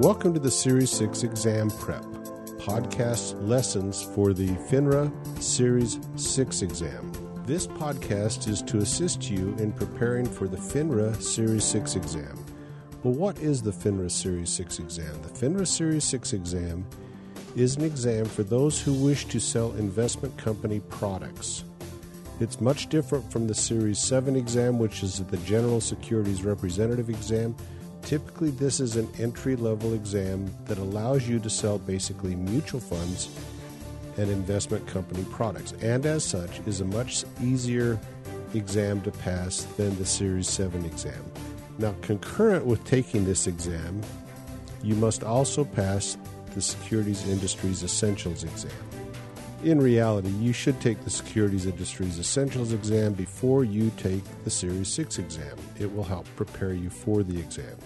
Welcome to the Series 6 Exam Prep podcast lessons for the FINRA Series 6 exam. This podcast is to assist you in preparing for the FINRA Series 6 exam. Well, what is the FINRA Series 6 exam? The FINRA Series 6 exam is an exam for those who wish to sell investment company products. It's much different from the Series 7 exam, which is the General Securities Representative exam Typically, this is an entry level exam that allows you to sell basically mutual funds and investment company products, and as such, is a much easier exam to pass than the Series 7 exam. Now, concurrent with taking this exam, you must also pass the Securities Industries Essentials exam. In reality, you should take the Securities Industries Essentials exam before you take the Series 6 exam. It will help prepare you for the exam.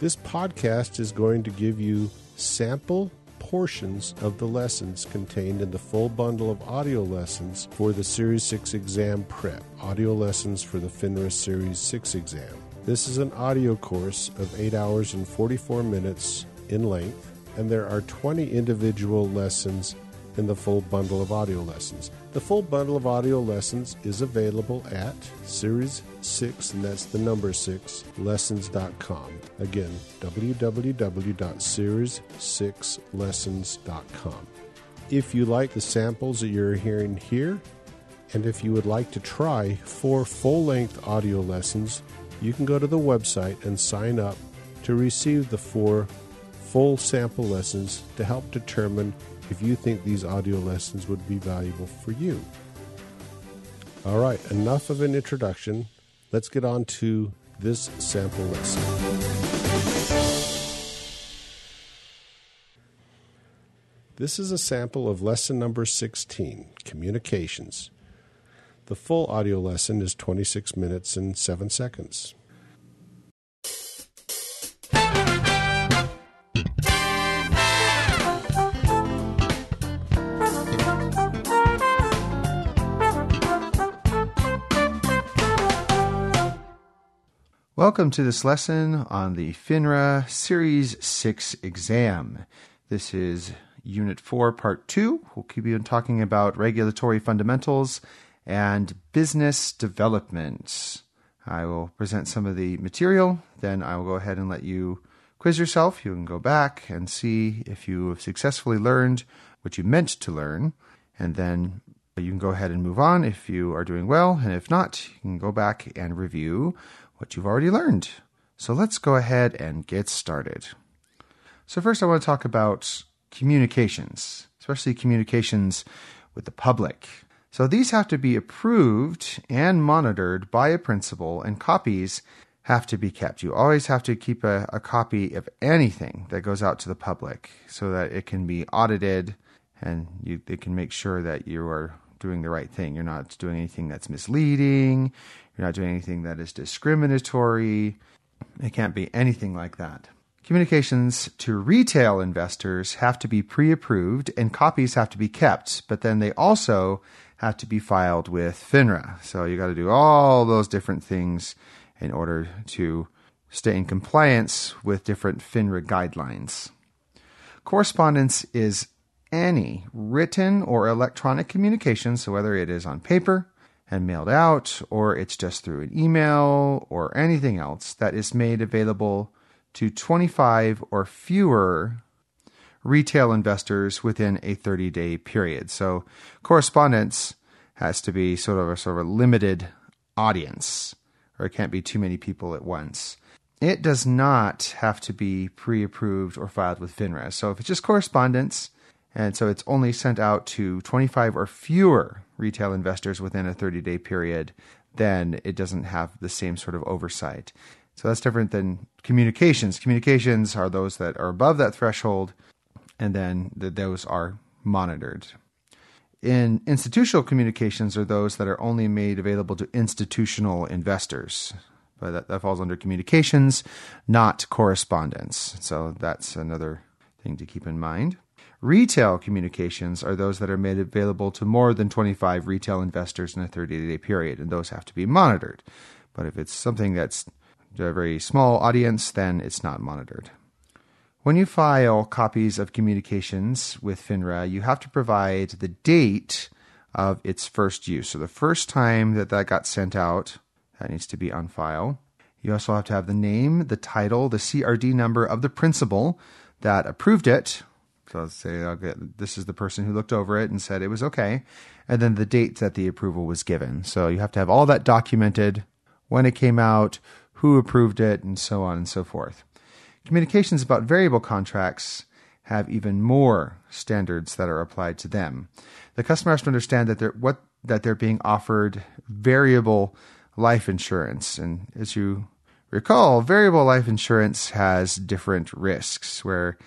This podcast is going to give you sample portions of the lessons contained in the full bundle of audio lessons for the Series 6 exam prep, audio lessons for the FINRA Series 6 exam. This is an audio course of 8 hours and 44 minutes in length, and there are 20 individual lessons in the full bundle of audio lessons. The full bundle of audio lessons is available at Series 6, and that's the number 6, lessons.com. Again, www.series6lessons.com. If you like the samples that you're hearing here, and if you would like to try four full length audio lessons, you can go to the website and sign up to receive the four full sample lessons to help determine if you think these audio lessons would be valuable for you. All right, enough of an introduction. Let's get on to this sample lesson. This is a sample of lesson number 16 Communications. The full audio lesson is 26 minutes and 7 seconds. Welcome to this lesson on the FINRA Series 6 exam. This is Unit 4, Part 2. We'll keep you on talking about regulatory fundamentals and business development. I will present some of the material, then I will go ahead and let you quiz yourself. You can go back and see if you have successfully learned what you meant to learn, and then you can go ahead and move on if you are doing well, and if not, you can go back and review you've already learned. So let's go ahead and get started. So, first, I want to talk about communications, especially communications with the public. So, these have to be approved and monitored by a principal, and copies have to be kept. You always have to keep a, a copy of anything that goes out to the public so that it can be audited and you, they can make sure that you are doing the right thing. You're not doing anything that's misleading. You're not doing anything that is discriminatory. It can't be anything like that. Communications to retail investors have to be pre approved and copies have to be kept, but then they also have to be filed with FINRA. So you got to do all those different things in order to stay in compliance with different FINRA guidelines. Correspondence is any written or electronic communication, so whether it is on paper, and mailed out, or it's just through an email or anything else that is made available to 25 or fewer retail investors within a 30 day period. So correspondence has to be sort of a sort of a limited audience, or it can't be too many people at once. It does not have to be pre approved or filed with FINRA. So if it's just correspondence, and so it's only sent out to 25 or fewer retail investors within a 30 day period, then it doesn't have the same sort of oversight. So that's different than communications. Communications are those that are above that threshold, and then the, those are monitored. In institutional communications are those that are only made available to institutional investors. But that, that falls under communications, not correspondence. So that's another thing to keep in mind. Retail communications are those that are made available to more than 25 retail investors in a 30 day period, and those have to be monitored. But if it's something that's a very small audience, then it's not monitored. When you file copies of communications with FINRA, you have to provide the date of its first use. So the first time that that got sent out, that needs to be on file. You also have to have the name, the title, the CRD number of the principal that approved it. Let's say this is the person who looked over it and said it was okay, and then the date that the approval was given. So you have to have all that documented, when it came out, who approved it, and so on and so forth. Communications about variable contracts have even more standards that are applied to them. The customer has to understand that they're what that they're being offered variable life insurance, and as you recall, variable life insurance has different risks where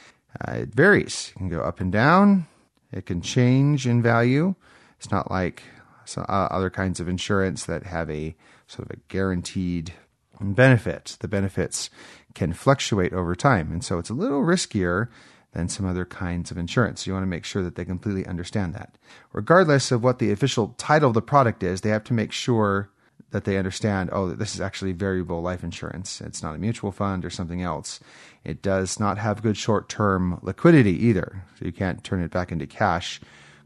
uh, it varies. It can go up and down. It can change in value. It's not like some, uh, other kinds of insurance that have a sort of a guaranteed benefit. The benefits can fluctuate over time. And so it's a little riskier than some other kinds of insurance. You want to make sure that they completely understand that. Regardless of what the official title of the product is, they have to make sure that they understand oh, this is actually variable life insurance. It's not a mutual fund or something else. It does not have good short term liquidity either. So you can't turn it back into cash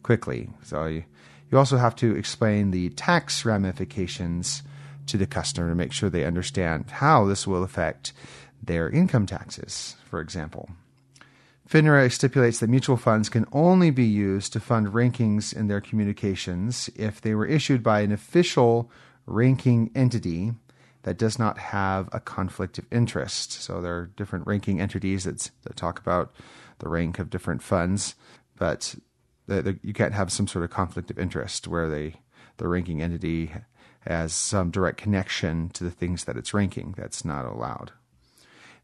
quickly. So you, you also have to explain the tax ramifications to the customer to make sure they understand how this will affect their income taxes, for example. FINRA stipulates that mutual funds can only be used to fund rankings in their communications if they were issued by an official ranking entity that does not have a conflict of interest. So there are different ranking entities that, talk about the rank of different funds, but the, the, you can't have some sort of conflict of interest where they, the ranking entity has some direct connection to the things that it's ranking. That's not allowed.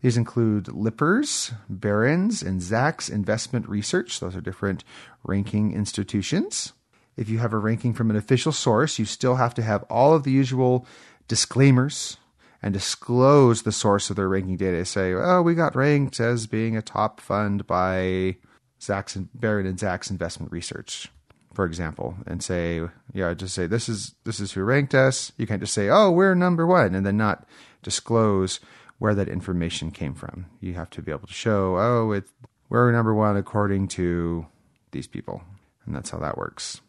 These include Lippers, Barron's, and Zacks Investment Research. Those are different ranking institutions. If you have a ranking from an official source, you still have to have all of the usual disclaimers and disclose the source of their ranking data. Say, oh, we got ranked as being a top fund by Zacks and Barron and Zacks Investment Research, for example, and say, yeah, just say this is this is who ranked us. You can't just say, oh, we're number one, and then not disclose where that information came from. You have to be able to show, oh, we're number one according to these people. And that's how that works.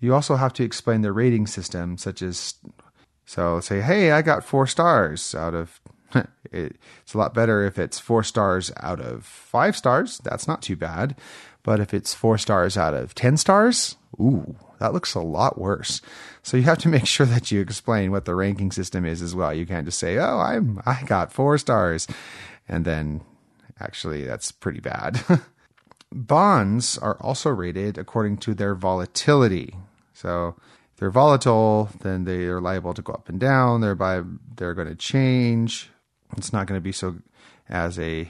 You also have to explain the rating system, such as, so say, hey, I got four stars out of, it's a lot better if it's four stars out of five stars. That's not too bad. But if it's four stars out of 10 stars, ooh, that looks a lot worse. So you have to make sure that you explain what the ranking system is as well. You can't just say, "Oh, I'm I got 4 stars." And then actually that's pretty bad. Bonds are also rated according to their volatility. So if they're volatile, then they are liable to go up and down. Thereby, they're going to change. It's not going to be so as a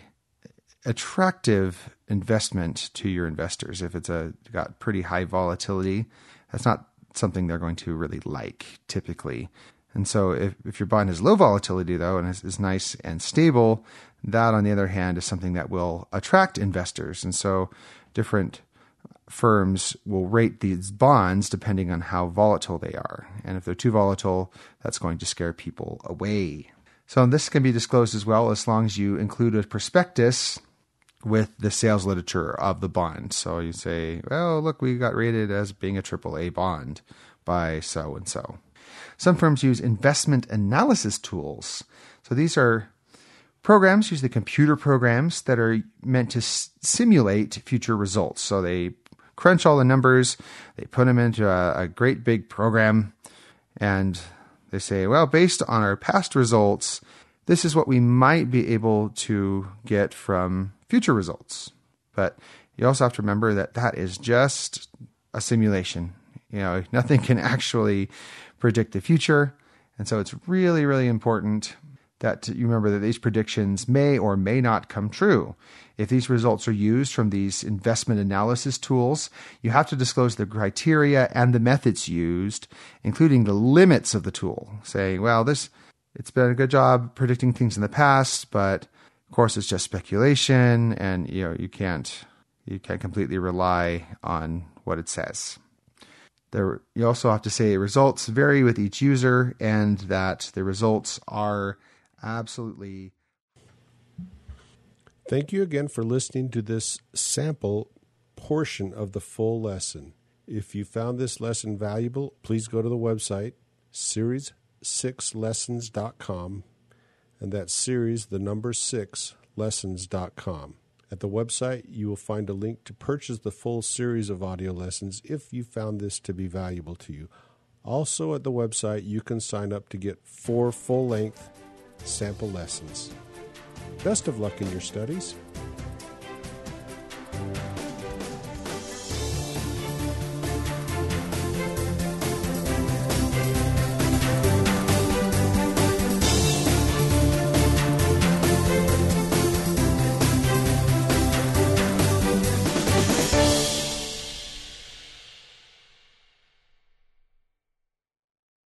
attractive investment to your investors if it's a got pretty high volatility that's not something they're going to really like typically. And so if, if your bond has low volatility though and is, is nice and stable, that on the other hand is something that will attract investors. And so different firms will rate these bonds depending on how volatile they are. And if they're too volatile, that's going to scare people away. So this can be disclosed as well as long as you include a prospectus with the sales literature of the bond. So you say, well, look, we got rated as being a AAA bond by so and so. Some firms use investment analysis tools. So these are programs, usually computer programs, that are meant to s- simulate future results. So they crunch all the numbers, they put them into a, a great big program, and they say, well, based on our past results, this is what we might be able to get from future results. But you also have to remember that that is just a simulation. You know, nothing can actually predict the future. And so it's really, really important that you remember that these predictions may or may not come true. If these results are used from these investment analysis tools, you have to disclose the criteria and the methods used, including the limits of the tool. Saying, well, this it's been a good job predicting things in the past, but of course, it's just speculation, and you know you can't you can't completely rely on what it says. There, you also have to say results vary with each user, and that the results are absolutely. Thank you again for listening to this sample portion of the full lesson. If you found this lesson valuable, please go to the website series6lessons.com and that series the number 6 lessons.com. At the website, you will find a link to purchase the full series of audio lessons if you found this to be valuable to you. Also, at the website, you can sign up to get four full length sample lessons. Best of luck in your studies.